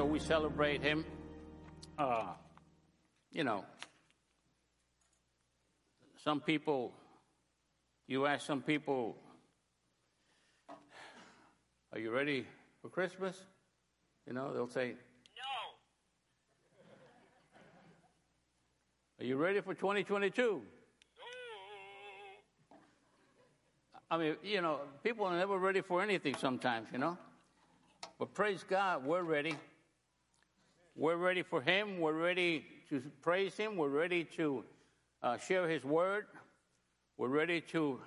so we celebrate him. Uh, you know, some people, you ask some people, are you ready for Christmas? You know, they'll say, No. Are you ready for 2022? I mean, you know, people are never ready for anything sometimes, you know. But praise God, we're ready. We're ready for Him. We're ready to praise Him. We're ready to uh, share His word. We're ready to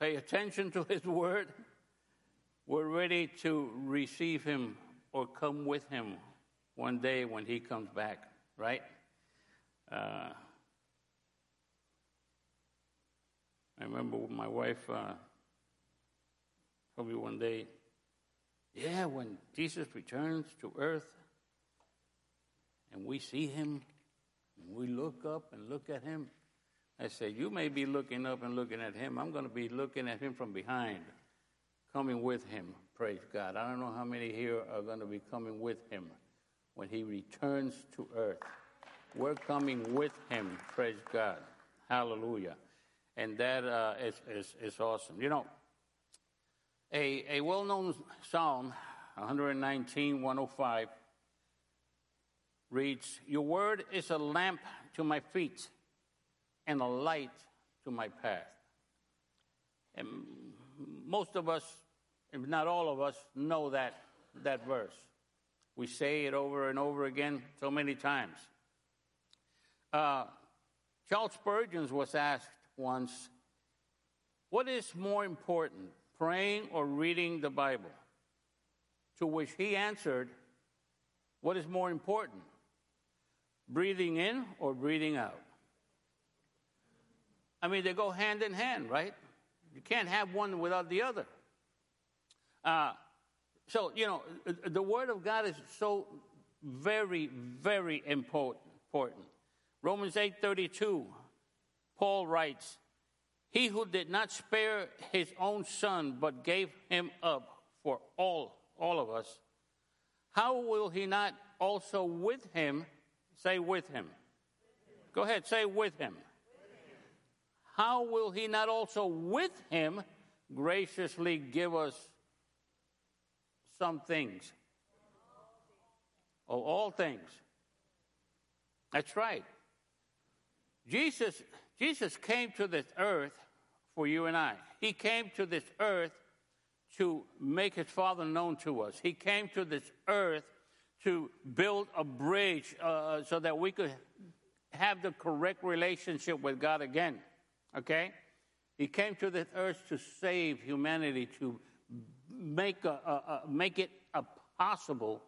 pay attention to His word. We're ready to receive Him or come with Him one day when He comes back, right? Uh, I remember my wife uh, told me one day, yeah, when Jesus returns to earth and we see him, we look up and look at him, I say, You may be looking up and looking at him. I'm going to be looking at him from behind, coming with him. Praise God. I don't know how many here are going to be coming with him when he returns to earth. We're coming with him. Praise God. Hallelujah. And that uh, is, is, is awesome. You know, a, a well known psalm, 119, 105, reads, Your word is a lamp to my feet and a light to my path. And most of us, if not all of us, know that, that verse. We say it over and over again so many times. Uh, Charles Spurgeon was asked once, What is more important, praying or reading the Bible? To which he answered, What is more important, breathing in or breathing out? I mean, they go hand in hand, right? You can't have one without the other. Uh, so, you know, the Word of God is so very, very important. Romans 8 32, Paul writes, He who did not spare his own son, but gave him up for all, all of us, how will he not also with him, say with him? Go ahead, say with him. How will he not also with him graciously give us some things? Oh, all things. That's right. Jesus, Jesus came to this earth for you and I. He came to this earth to make his Father known to us. He came to this earth to build a bridge uh, so that we could have the correct relationship with God again. Okay? He came to this earth to save humanity, to make, a, a, a, make it a possible,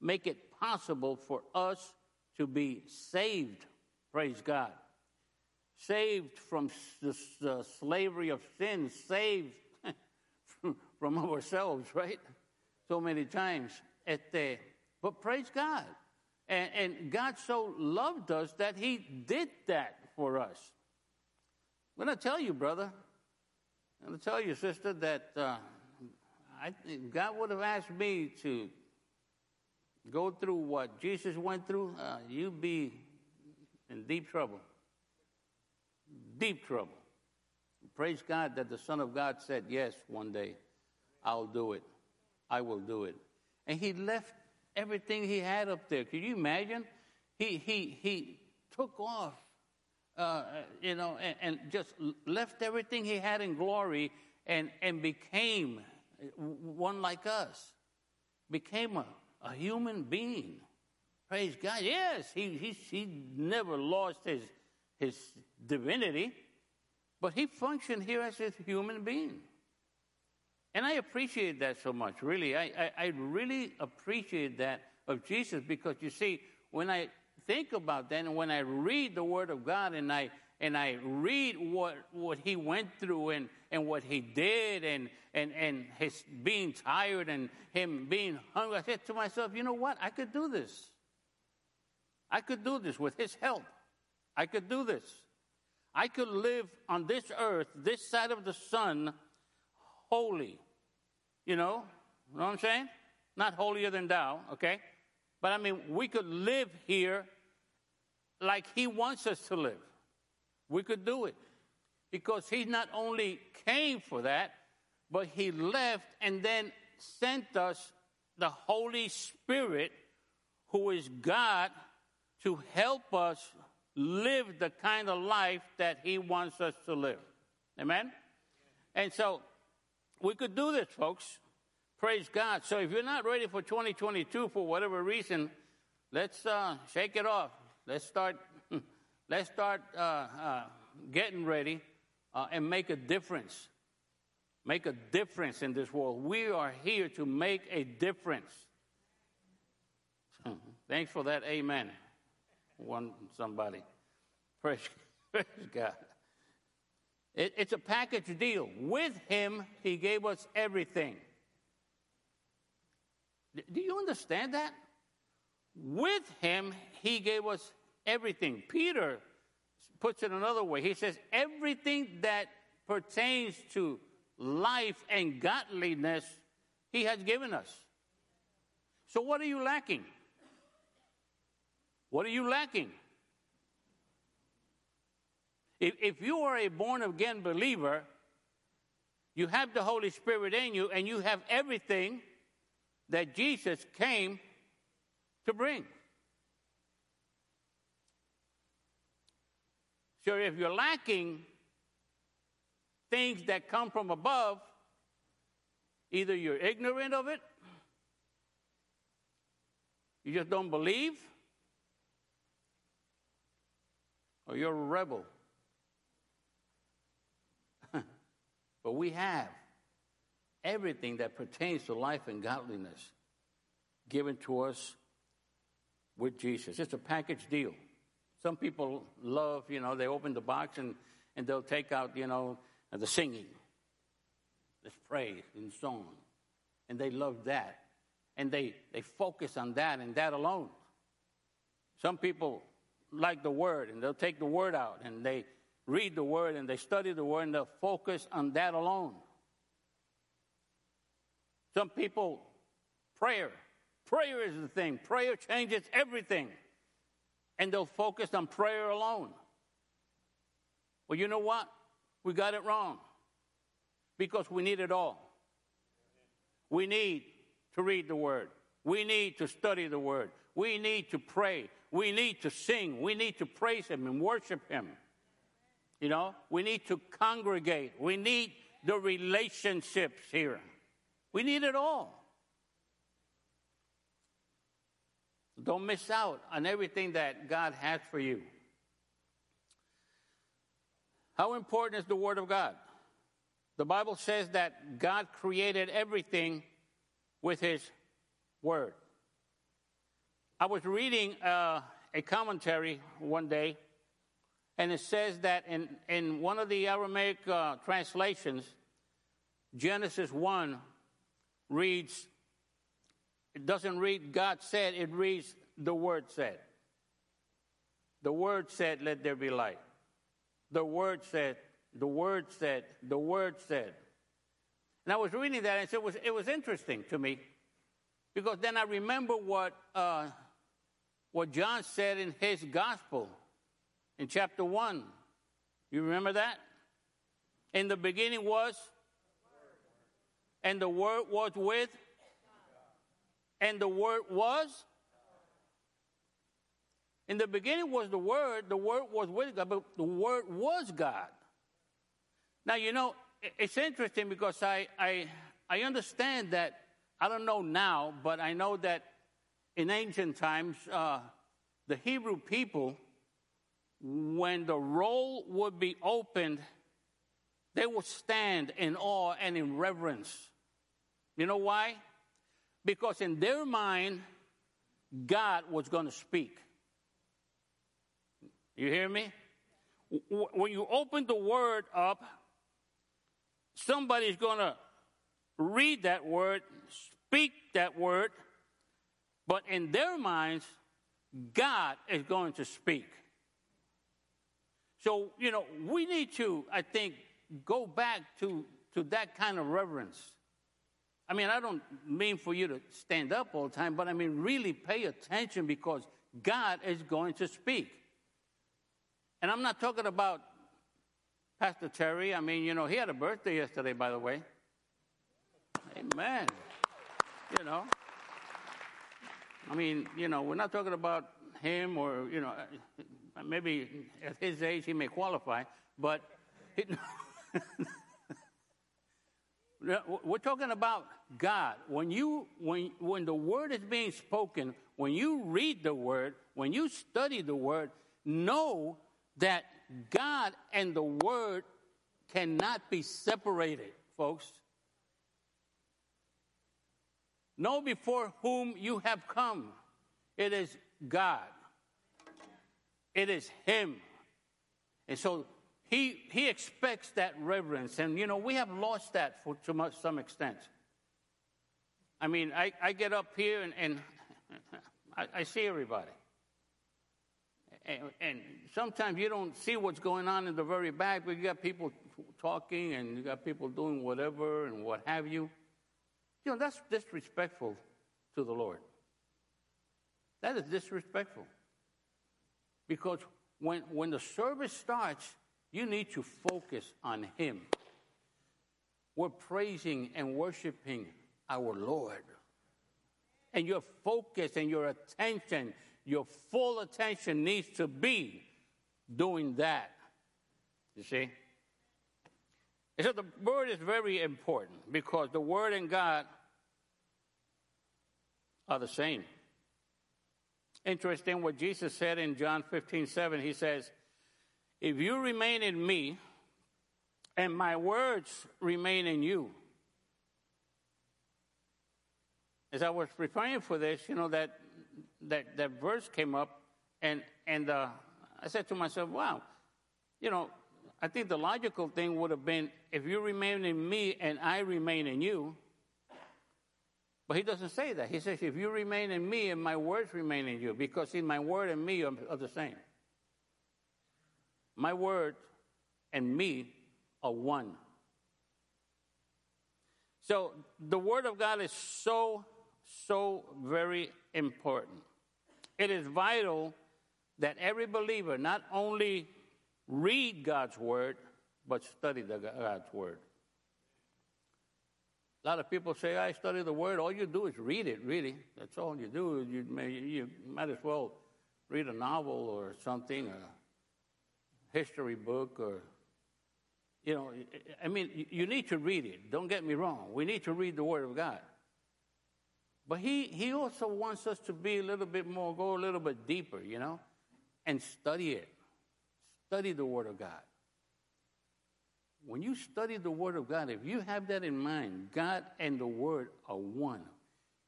make it possible for us to be saved. Praise God saved from the, the slavery of sin, saved from ourselves, right? So many times. Este, but praise God. And, and, God so loved us that He did that for us. I'm going to tell you, brother, I'm going to tell you, sister, that uh, I, God would have asked me to go through what Jesus went through, uh, you'd be in deep trouble deep trouble. Praise God that the Son of God said, Yes, one day I'll do it. I will do it. And he left everything he had up there. Can you imagine? He, he, he took off, uh, you know, and, and, just left everything he had in glory and, and became one like us, became a, a human being. Praise God. Yes, he, he, he never lost his, his divinity, but he functioned here as a human being. And I appreciate that so much, really. I, I, I, really appreciate that of Jesus because you see, when I think about that and when I read the Word of God and I and I read what, what he went through and, and what he did and, and, and his being tired and him being hungry, I said to myself, you know what? I could do this. I could do this with his help. I could do this. I could live on this earth, this side of the sun, holy. You know, you know what I'm saying? Not holier than thou, okay? But I mean, we could live here like He wants us to live. We could do it because He not only came for that, but He left and then sent us the Holy Spirit, who is God, to help us live the kind of life that He wants us to live. Amen? And so we could do this, folks. Praise God. So if you're not ready for 2022 for whatever reason, let's uh, shake it off. Let's start. Let's start uh, uh, getting ready uh, and make a difference. Make a difference in this world. We are here to make a difference. Thanks for that. Amen. One somebody. Praise, praise God. It, it's a package deal. With Him, He gave us everything. Do you understand that? With Him, He gave us everything. Peter puts it another way. He says, everything that pertains to life and godliness, He has given us. So, what are you lacking? What are you lacking? If, if you are a born again believer, you have the Holy Spirit in you and you have everything that Jesus came to bring. So if you're lacking things that come from above, either you're ignorant of it, you just don't believe, or you're a rebel. But we have everything that pertains to life and godliness given to us with Jesus. It's a package deal. Some people love, you know, they open the box and, and they'll take out, you know, the singing, the praise and song. And they love that. And they, they focus on that and that alone. Some people like the word and they'll take the word out and they read the word and they study the word and they'll focus on that alone. Some people, prayer. Prayer is the thing. Prayer changes everything. And they'll focus on prayer alone. Well, you know what? We got it wrong. Because we need it all. We need to read the word. We need to study the word. We need to pray. We need to sing. We need to praise him and worship him. You know, we need to congregate. We need the relationships here. We need it all. Don't miss out on everything that God has for you. How important is the Word of God? The Bible says that God created everything with His Word. I was reading uh, a commentary one day, and it says that in, in one of the Aramaic uh, translations, Genesis 1 reads, it doesn't read God said, it reads the Word said. The Word said, let there be light. The Word said, the Word said, the Word said. And I was reading that and it was, it was interesting to me because then I remember what, uh, what John said in his gospel in chapter 1. You remember that? In the beginning was and the Word was with, and the Word was. In the beginning was the Word, the Word was with God, but the Word was God. Now, you know, it's interesting because I, I, I understand that, I don't know now, but I know that in ancient times, uh, the Hebrew people, when the roll would be opened, they would stand in awe and in reverence you know why? Because in their mind, God was going to speak. You hear me? When you open the word up, somebody's going to read that word, speak that word, but in their minds, God is going to speak. So, you know, we need to, I think, go back to, to that kind of reverence I mean, I don't mean for you to stand up all the time, but I mean, really pay attention because God is going to speak. And I'm not talking about Pastor Terry. I mean, you know, he had a birthday yesterday, by the way. Amen. You know, I mean, you know, we're not talking about him or, you know, maybe at his age he may qualify, but it, we're talking about God. When you when when the word is being spoken, when you read the word, when you study the word, know that God and the word cannot be separated, folks. Know before whom you have come. It is God. It is Him. And so he, he expects that reverence. And, you know, we have lost that for, to much, some extent. I mean, I, I get up here and, and I, I see everybody. And, and, sometimes you don't see what's going on in the very back, but you got people talking and you got people doing whatever and what have you. You know, that's disrespectful to the Lord. That is disrespectful. Because when, when the service starts, you need to focus on Him. We're praising and worshiping our Lord. And your focus and your attention, your full attention needs to be doing that. You see? And so the word is very important because the word and God are the same. Interesting what Jesus said in John 15, 7. He says, if you remain in me and my words remain in you. As I was preparing for this, you know, that, that, that verse came up, and, and uh, I said to myself, wow, you know, I think the logical thing would have been if you remain in me and I remain in you. But he doesn't say that. He says, if you remain in me and my words remain in you, because see, my word and me are, are the same. My word and me are one. So the word of God is so, so very important. It is vital that every believer not only read God's word, but study the God's word. A lot of people say, I study the word. All you do is read it, really. That's all you do. You, may, you might as well read a novel or something, a history book or, you know, I mean, you need to read it. Don't get me wrong. We need to read the Word of God. But he, he also wants us to be a little bit more, go a little bit deeper, you know, and study it. Study the Word of God. When you study the Word of God, if you have that in mind, God and the Word are one.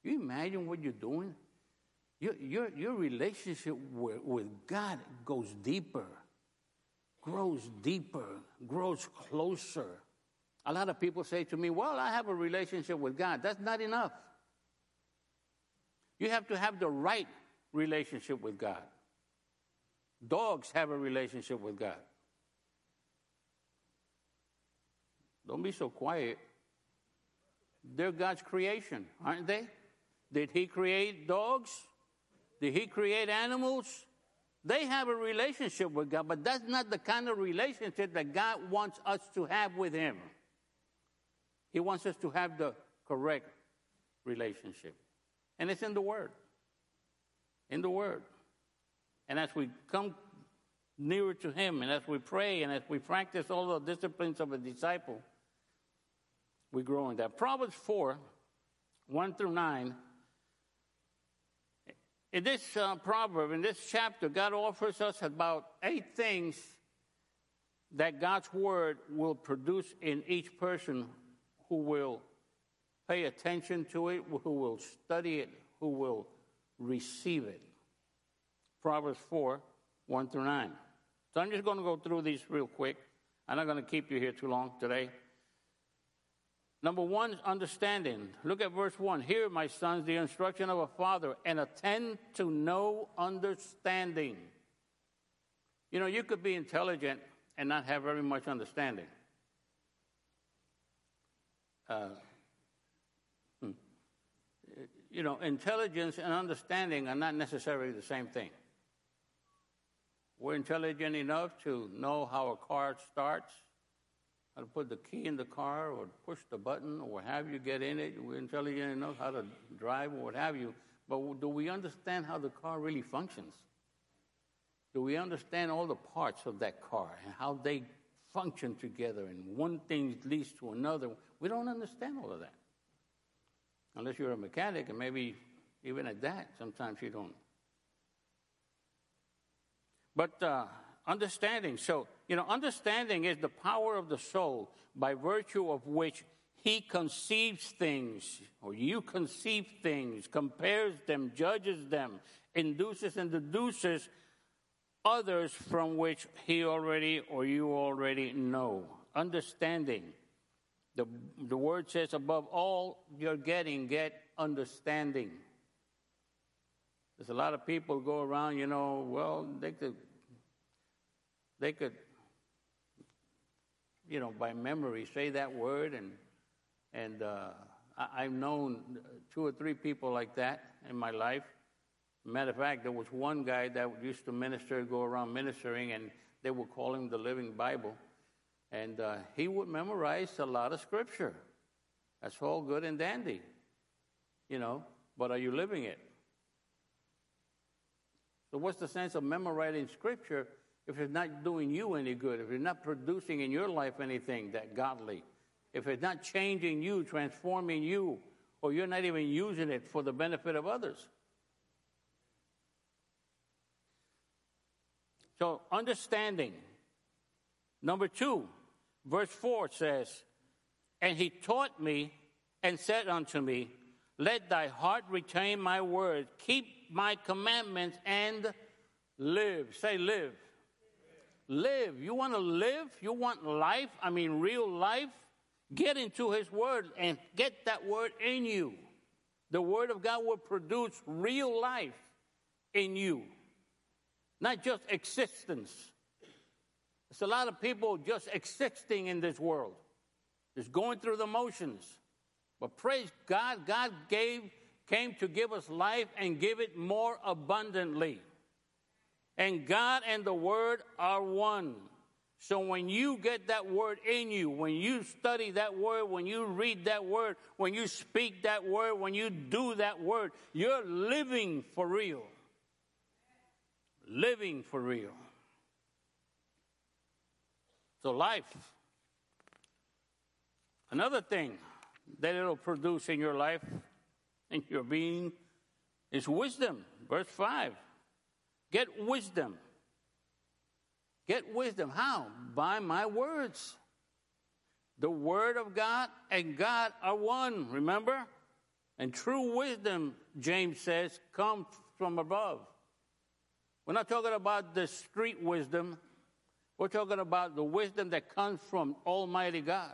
You imagine what you're doing? Your, your, your relationship with, with God goes deeper grows deeper, grows closer. A lot of people say to me, Well, I have a relationship with God. That's not enough. You have to have the right relationship with God. Dogs have a relationship with God. Don't be so quiet. They're God's creation, aren't they? Did He create dogs? Did He create animals? They have a relationship with God, but that's not the kind of relationship that God wants us to have with Him. He wants us to have the correct relationship. And it's in the Word. In the Word. And as we come nearer to Him, and as we pray, and as we practice all the disciplines of a disciple, we grow in that. Proverbs 4 1 through 9 in this uh, proverb, in this chapter, God offers us about eight things that God's word will produce in each person who will pay attention to it, who will study it, who will receive it. Proverbs 4 1 through 9. So I'm just going to go through these real quick. I'm not going to keep you here too long today. Number one, understanding. Look at verse one. Hear, my sons, the instruction of a father, and attend to no understanding. You know, you could be intelligent and not have very much understanding. Uh, you know, intelligence and understanding are not necessarily the same thing. We're intelligent enough to know how a car starts, to put the key in the car or push the button or have you get in it. We're intelligent enough how to drive or what have you. But do we understand how the car really functions? Do we understand all the parts of that car and how they function together and one thing leads to another? We don't understand all of that. Unless you're a mechanic, and maybe even at that, sometimes you don't. But uh, understanding, so, you know, understanding is the power of the soul by virtue of which he conceives things, or you conceive things, compares them, judges them, induces and deduces others from which he already or you already know. Understanding. The, the word says, above all you're getting, get understanding. There's a lot of people go around, you know, well, they could, they could, you know, by memory say that word, and and uh, I, I've known two or three people like that in my life. Matter of fact, there was one guy that used to minister, go around ministering, and they would call him the Living Bible. And uh, he would memorize a lot of scripture. That's all good and dandy, you know, but are you living it? So, what's the sense of memorizing scripture if it's not doing you any good, if it's not producing in your life anything that godly, if it's not changing you, transforming you, or you're not even using it for the benefit of others? So, understanding. Number two, verse 4 says, And he taught me and said unto me, Let thy heart retain my word, keep my commandments, and live. Say, live. Live. You want to live? You want life? I mean, real life? Get into his word and get that word in you. The word of God will produce real life in you, not just existence. There's a lot of people just existing in this world, just going through the motions. But praise God, God gave, came to give us life and give it more abundantly. And God and the Word are one. So when you get that Word in you, when you study that Word, when you read that Word, when you speak that Word, when you do that Word, you're living for real. Living for real. So, life. Another thing that it'll produce in your life, in your being, is wisdom. Verse 5. Get wisdom. Get wisdom. How? By my words. The Word of God and God are one, remember? And true wisdom, James says, comes from above. We're not talking about the street wisdom we're talking about the wisdom that comes from Almighty God.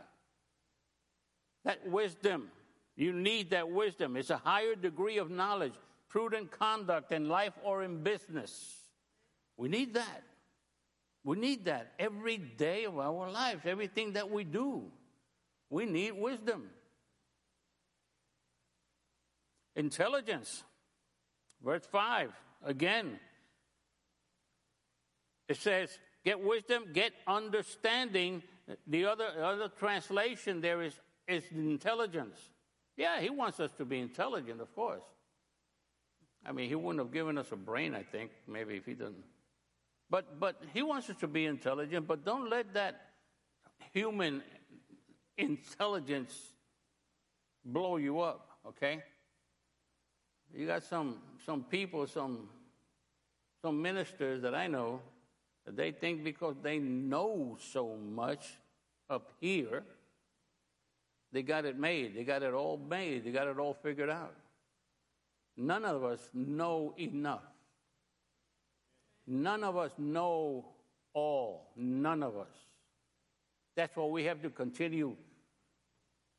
That wisdom, you need that wisdom. It's a higher degree of knowledge, prudent conduct in life or in business. We need that. We need that every day of our lives, everything that we do. We need wisdom. Intelligence. Verse 5, again, it says, Get wisdom, get understanding. The other, other translation there is, is intelligence. Yeah, he wants us to be intelligent, of course. I mean, he wouldn't have given us a brain, I think, maybe if he didn't. But, but he wants us to be intelligent, but don't let that human intelligence blow you up, okay? You got some, some people, some, some ministers that I know that they think because they know so much up here, they got it made. They got it all made. They got it all figured out. None of us know enough. None of us know all. None of us. That's why we have to continue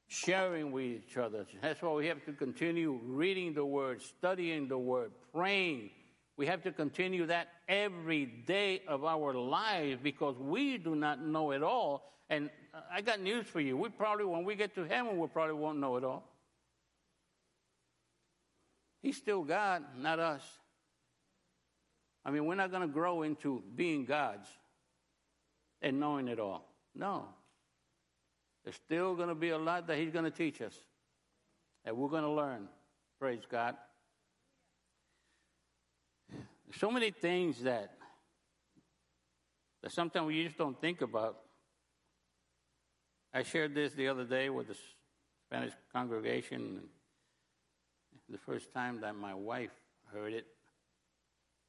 sharing with each other. That's why we have to continue reading the Word, studying the Word, praying we have to continue that every day of our lives because we do not know it all. And uh, I got news for you. We probably, when we get to heaven, we probably won't know it all. He's still God, not us. I mean, we're not going to grow into being gods and knowing it all. No. There's still going to be a lot that He's going to teach us, and we're going to learn. Praise God. There's So many things that, that sometimes we just don't think about. I shared this the other day with the Spanish congregation. The first time that my wife heard it,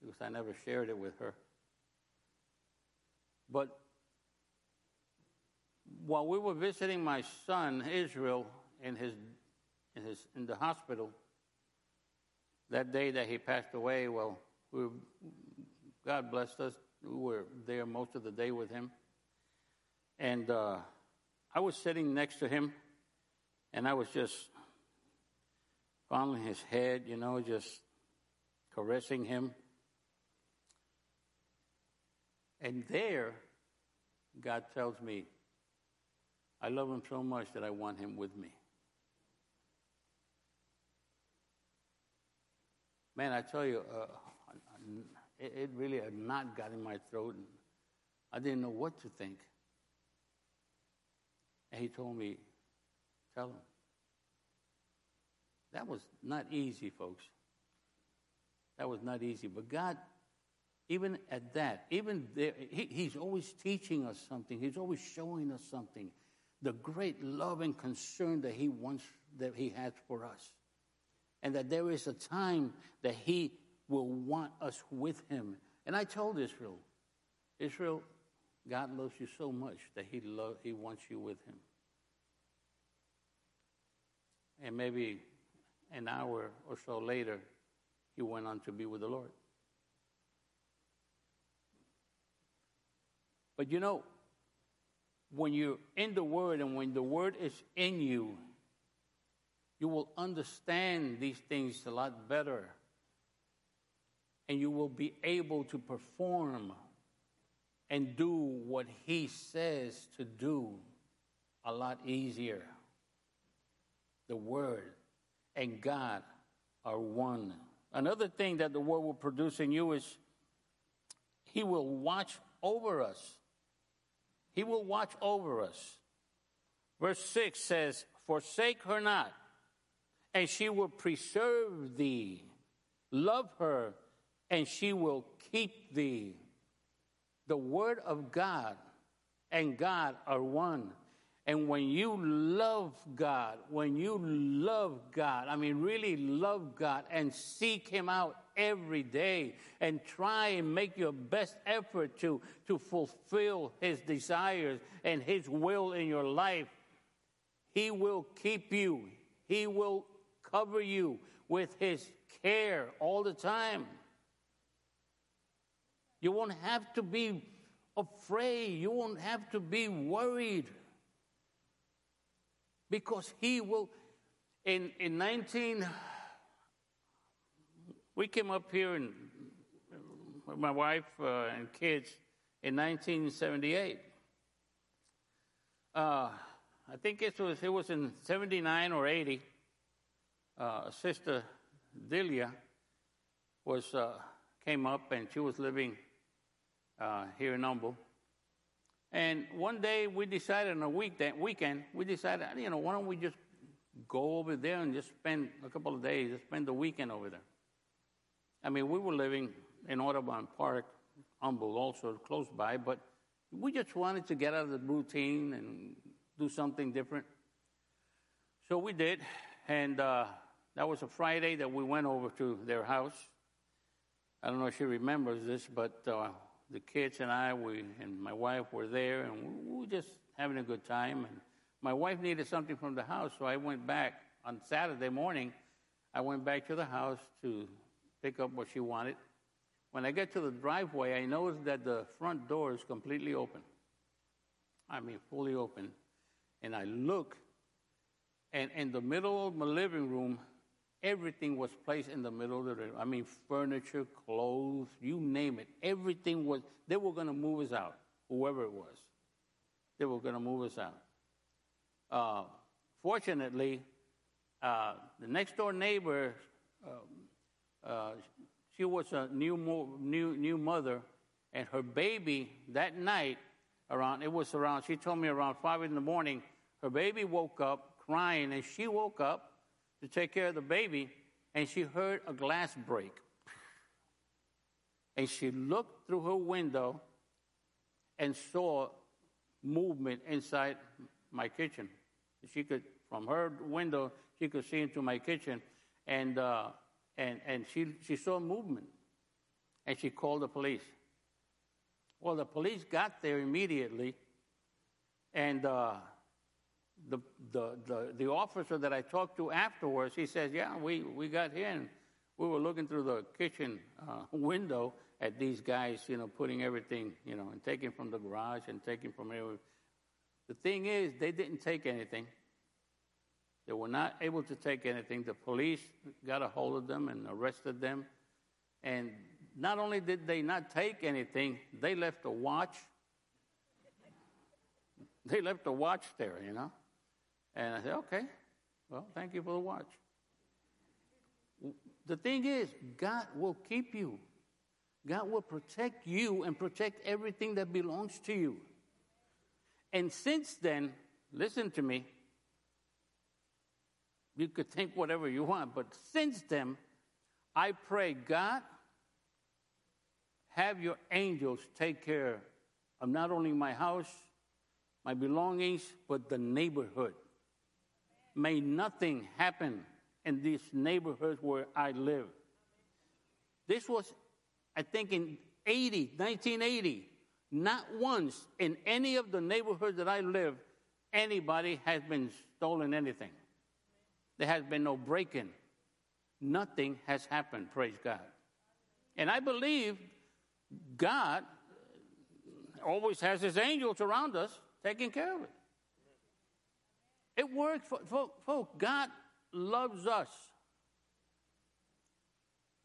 because I never shared it with her. But while we were visiting my son Israel in his in his in the hospital that day that he passed away, well, we, God blessed us. We were there most of the day with him, and uh, I was sitting next to him, and I was just fondling his head, you know, just caressing him. And there, God tells me, I love him so much that I want him with me. Man, I tell you, uh, it, really a knot got in my throat, and I didn't know what to think. And he told me, Tell him. That was not easy, folks. That was not easy. But God, even at that, even there, he, He's always teaching us something, He's always showing us something. The great love and concern that He wants, that He has for us. And that there is a time that He will want us with Him. And I told Israel, Israel, God loves you so much that He, lo- he wants you with Him. And maybe an hour or so later, he went on to be with the Lord. But you know, when you're in the Word and when the Word is in you, you will understand these things a lot better. And you will be able to perform and do what He says to do a lot easier. The Word and God are one. Another thing that the Word will produce in you is He will watch over us. He will watch over us. Verse 6 says, Forsake her not, and she will preserve thee. Love her, and she will keep thee. The Word of God and God are one. And when you love God, when you love God, I mean, really love God and seek Him out every day and try and make your best effort to, to fulfill His desires and His will in your life, He will keep you. He will cover you with His care all the time. You won't have to be afraid. You won't have to be worried because he will in in 19 we came up here and with my wife uh, and kids in 1978 uh, i think it was it was in 79 or 80 uh, sister delia was uh, came up and she was living uh, here in Humble. And one day we decided on a week that weekend, we decided, you know, why don't we just go over there and just spend a couple of days, just spend the weekend over there. I mean, we were living in Audubon Park, Humble, also close by, but we just wanted to get out of the routine and do something different. So we did, and uh, that was a Friday that we went over to their house. I don't know if she remembers this, but uh, the kids and I, we and my wife were there, and we were just having a good time. And my wife needed something from the house, so I went back on Saturday morning. I went back to the house to pick up what she wanted. When I get to the driveway, I noticed that the front door is completely open. I mean, fully open. And I look, and in the middle of my living room, everything was placed in the middle of the room. I mean, furniture, clothes, you name it. Everything was, they were going to move us out, whoever it was. They were going to move us out. Uh, fortunately, uh, the next door neighbor uh, she was a new, mo- new, new mother, and her baby that night, around, it was around, she told me around 5 in the morning, her baby woke up crying, and she woke up to take care of the baby, and she heard a glass break. And she looked through her window and saw movement inside my kitchen. She could, from her window, she could see into my kitchen, and uh, and and she she saw movement, and she called the police. Well, the police got there immediately, and uh, the, the the the officer that I talked to afterwards, he says, "Yeah, we we got here and we were looking through the kitchen uh, window." at these guys, you know, putting everything, you know, and taking from the garage and taking from everywhere. The thing is, they didn't take anything. They were not able to take anything. The police got a hold of them and arrested them. And not only did they not take anything, they left a watch. They left a watch there, you know. And I said, okay, well, thank you for the watch. The thing is, God will keep you. God will protect you and protect everything that belongs to you. And since then, listen to me. You could think whatever you want, but since then, I pray, God, have your angels take care of not only my house, my belongings, but the neighborhood. May nothing happen in these neighborhoods where I live. This was I think in 80, 1980, not once in any of the neighborhoods that I live, anybody has been stolen anything. There has been no break in. Nothing has happened, praise God. And I believe God always has his angels around us taking care of it. It works, for folks. God loves us.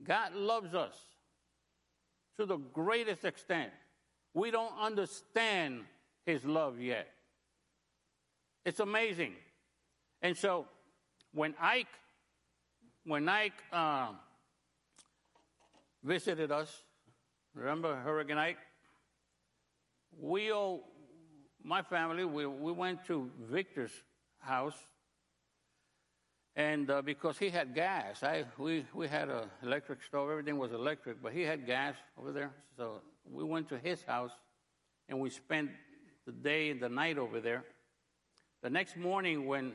God loves us to the greatest extent. We don't understand his love yet. It's amazing. And so when Ike, when Ike uh, visited us, remember Hurricane Ike? We all, my family, we, we went to Victor's house and uh, because he had gas, I, we, we had an electric stove, everything was electric, but he had gas over there. So we went to his house and we spent the day and the night over there. The next morning, when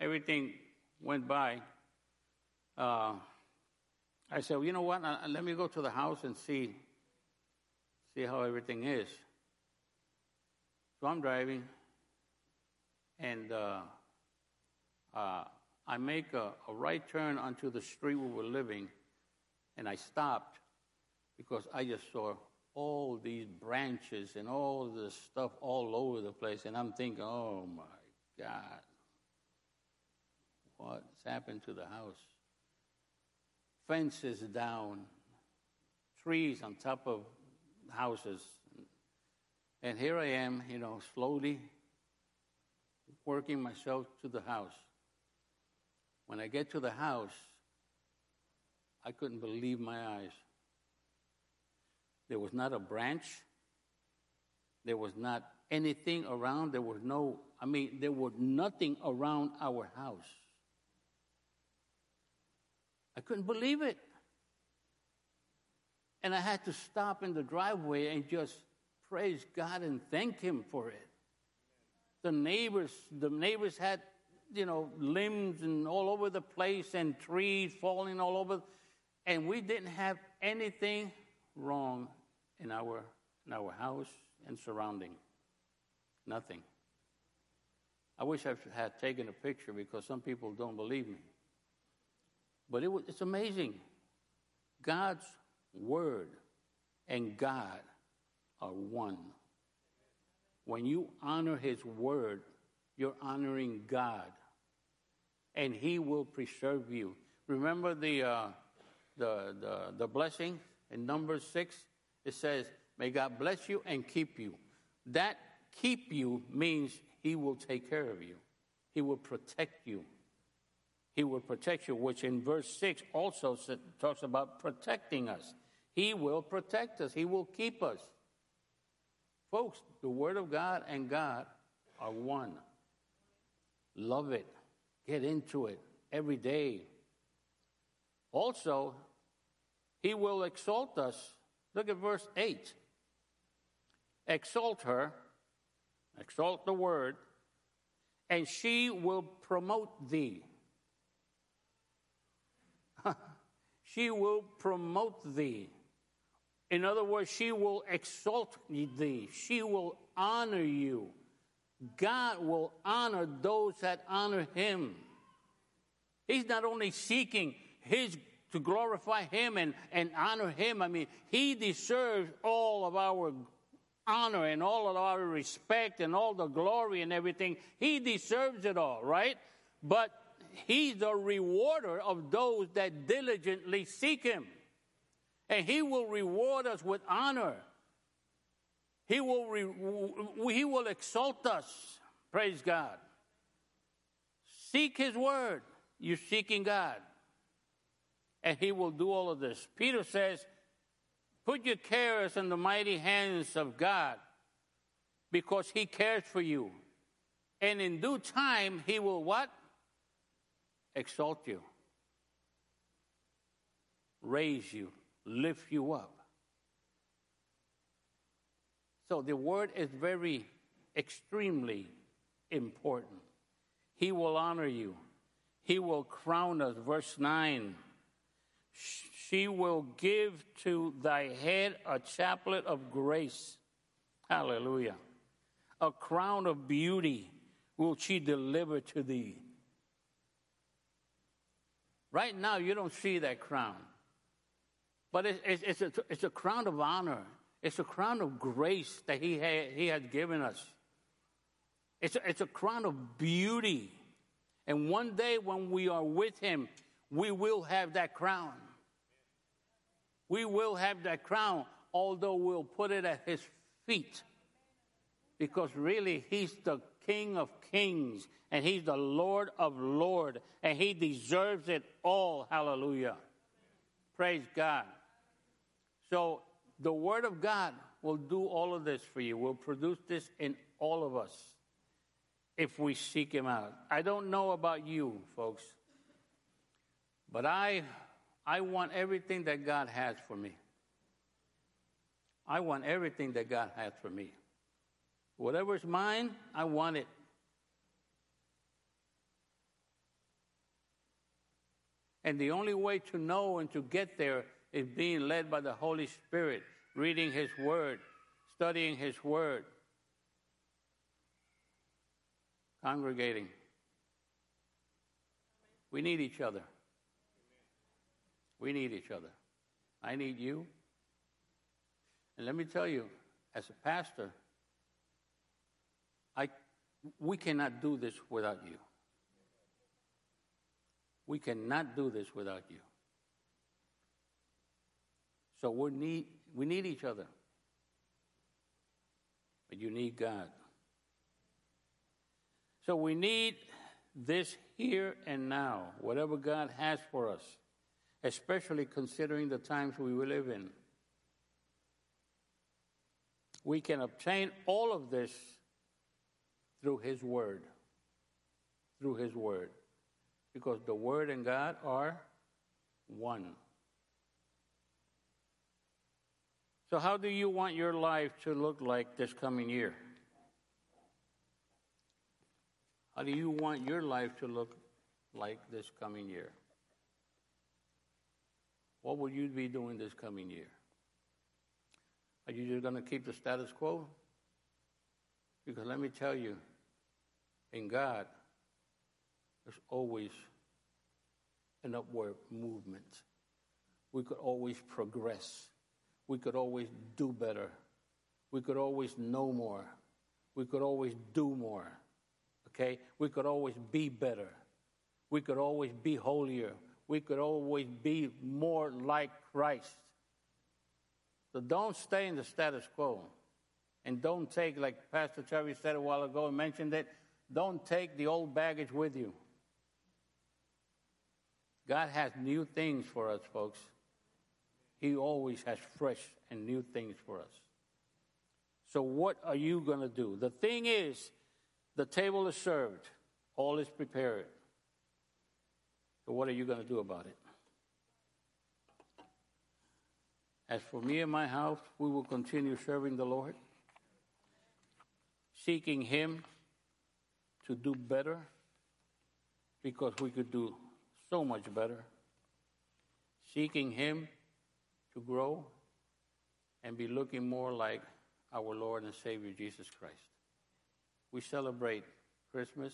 everything went by, uh, I said, well, you know what? Uh, let me go to the house and see, see how everything is. So I'm driving, and uh, uh I make a, a right turn onto the street we were living, and I stopped because I just saw all these branches and all this stuff all over the place, and I'm thinking, oh my God, what's happened to the house? Fences down, trees on top of houses. And here I am, you know, slowly working myself to the house. When I get to the house, I couldn't believe my eyes. There was not a branch. There was not anything around. There was no, I mean, there was nothing around our house. I couldn't believe it. And I had to stop in the driveway and just praise God and thank Him for it. The neighbors, the neighbors had you know, limbs and all over the place and trees falling all over. And we didn't have anything wrong in our, in our house and surrounding. Nothing. I wish I had taken a picture because some people don't believe me. But it was, it's amazing. God's word and God are one. When you honor his word, you're honoring God and he will preserve you. Remember the, uh, the, the, the blessing in number 6? It says, May God bless you and keep you. That keep you means he will take care of you, he will protect you, He will protect you, which in verse 6 also talks about protecting us. He will protect us, He will keep us. Folks, the Word of God and God are one. Love it, get into it every day. Also, He will exalt us. Look at verse 8. Exalt her, exalt the Word, and she will promote thee. she will promote thee. In other words, she will exalt thee. She will honor you. God will honor those that honor him. He's not only seeking his to glorify him and, and honor him. I mean, he deserves all of our honor and all of our respect and all the glory and everything. He deserves it all, right? But he's the rewarder of those that diligently seek him. And he will reward us with honor. He will, re- he will exalt us. Praise God. Seek his word. You're seeking God. And he will do all of this. Peter says, Put your cares in the mighty hands of God because He cares for you. And in due time, He will what? Exalt you, raise you, lift you up. So the word is very, extremely important. He will honor you, He will crown us. Verse 9 she will give to thy head a chaplet of grace. Hallelujah. A crown of beauty will she deliver to thee. Right now, you don't see that crown. But it's, it's, a, it's a crown of honor. It's a crown of grace that he, had, he has given us. It's a, it's a crown of beauty. And one day when we are with him, we will have that crown. We will have that crown, although we'll put it at his feet. Because really, he's the King of kings and he's the Lord of lords and he deserves it all. Hallelujah. Praise God. So the Word of God will do all of this for you, will produce this in all of us if we seek Him out. I don't know about you, folks, but I I want everything that God has for me. I want everything that God has for me. Whatever is mine, I want it. And the only way to know and to get there is being led by the Holy Spirit, reading His Word, studying His Word, congregating. We need each other. We need each other. I need you. And let me tell you, as a pastor, I, we cannot do this without you. We cannot do this without you. So we need, we need each other. But you need God. So we need this here and now, whatever God has for us especially considering the times we live in. We can obtain all of this through His Word. Through His Word. Because the Word and God are one. So, how do you want your life to look like this coming year? How do you want your life to look like this coming year? What will you be doing this coming year? Are you just going to keep the status quo? Because let me tell you, in God, there's always an upward movement. We could always progress. We could always do better. We could always know more. We could always do more. Okay? We could always be better. We could always be holier we could always be more like Christ. So don't stay in the status quo. And don't take, like Pastor Travis said a while ago and mentioned it, don't take the old baggage with you. God has new things for us, folks. He always has fresh and new things for us. So, what are you going to do? The thing is, the table is served, all is prepared. So, what are you going to do about it? As for me and my house, we will continue serving the Lord, seeking Him to do better because we could do so much better, seeking Him to grow and be looking more like our Lord and Savior Jesus Christ. We celebrate Christmas,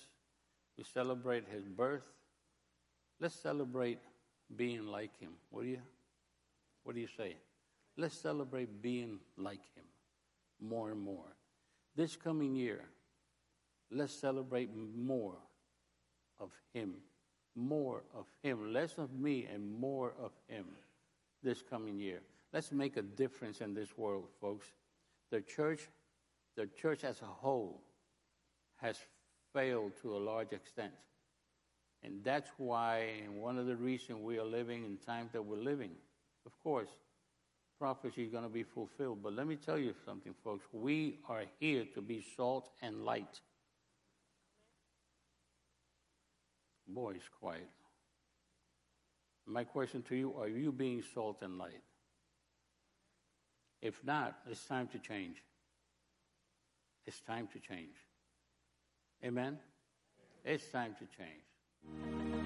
we celebrate His birth. Let's celebrate being like Him. What do you, what do you say? Let's celebrate being like Him more and more. This coming year, let's celebrate more of Him, more of Him, less of me and more of Him this coming year. Let's make a difference in this world, folks. The church, the church as a whole, has failed to a large extent. And that's why, and one of the reasons we are living in times that we're living. Of course, prophecy is going to be fulfilled. But let me tell you something, folks. We are here to be salt and light. Boy, it's quiet. My question to you are you being salt and light? If not, it's time to change. It's time to change. Amen? It's time to change.